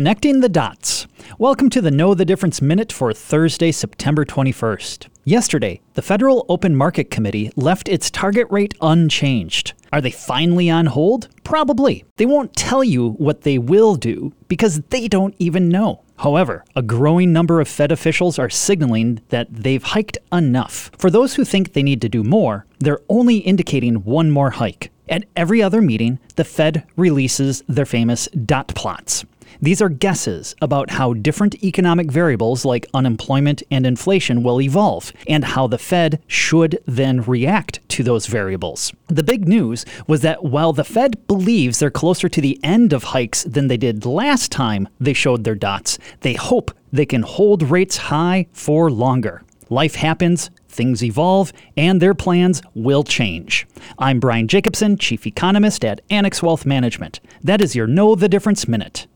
Connecting the dots. Welcome to the Know the Difference Minute for Thursday, September 21st. Yesterday, the Federal Open Market Committee left its target rate unchanged. Are they finally on hold? Probably. They won't tell you what they will do because they don't even know. However, a growing number of Fed officials are signaling that they've hiked enough. For those who think they need to do more, they're only indicating one more hike. At every other meeting, the Fed releases their famous dot plots. These are guesses about how different economic variables like unemployment and inflation will evolve, and how the Fed should then react to those variables. The big news was that while the Fed believes they're closer to the end of hikes than they did last time they showed their dots, they hope they can hold rates high for longer. Life happens, things evolve, and their plans will change. I'm Brian Jacobsen, Chief Economist at Annex Wealth Management. That is your Know the Difference Minute.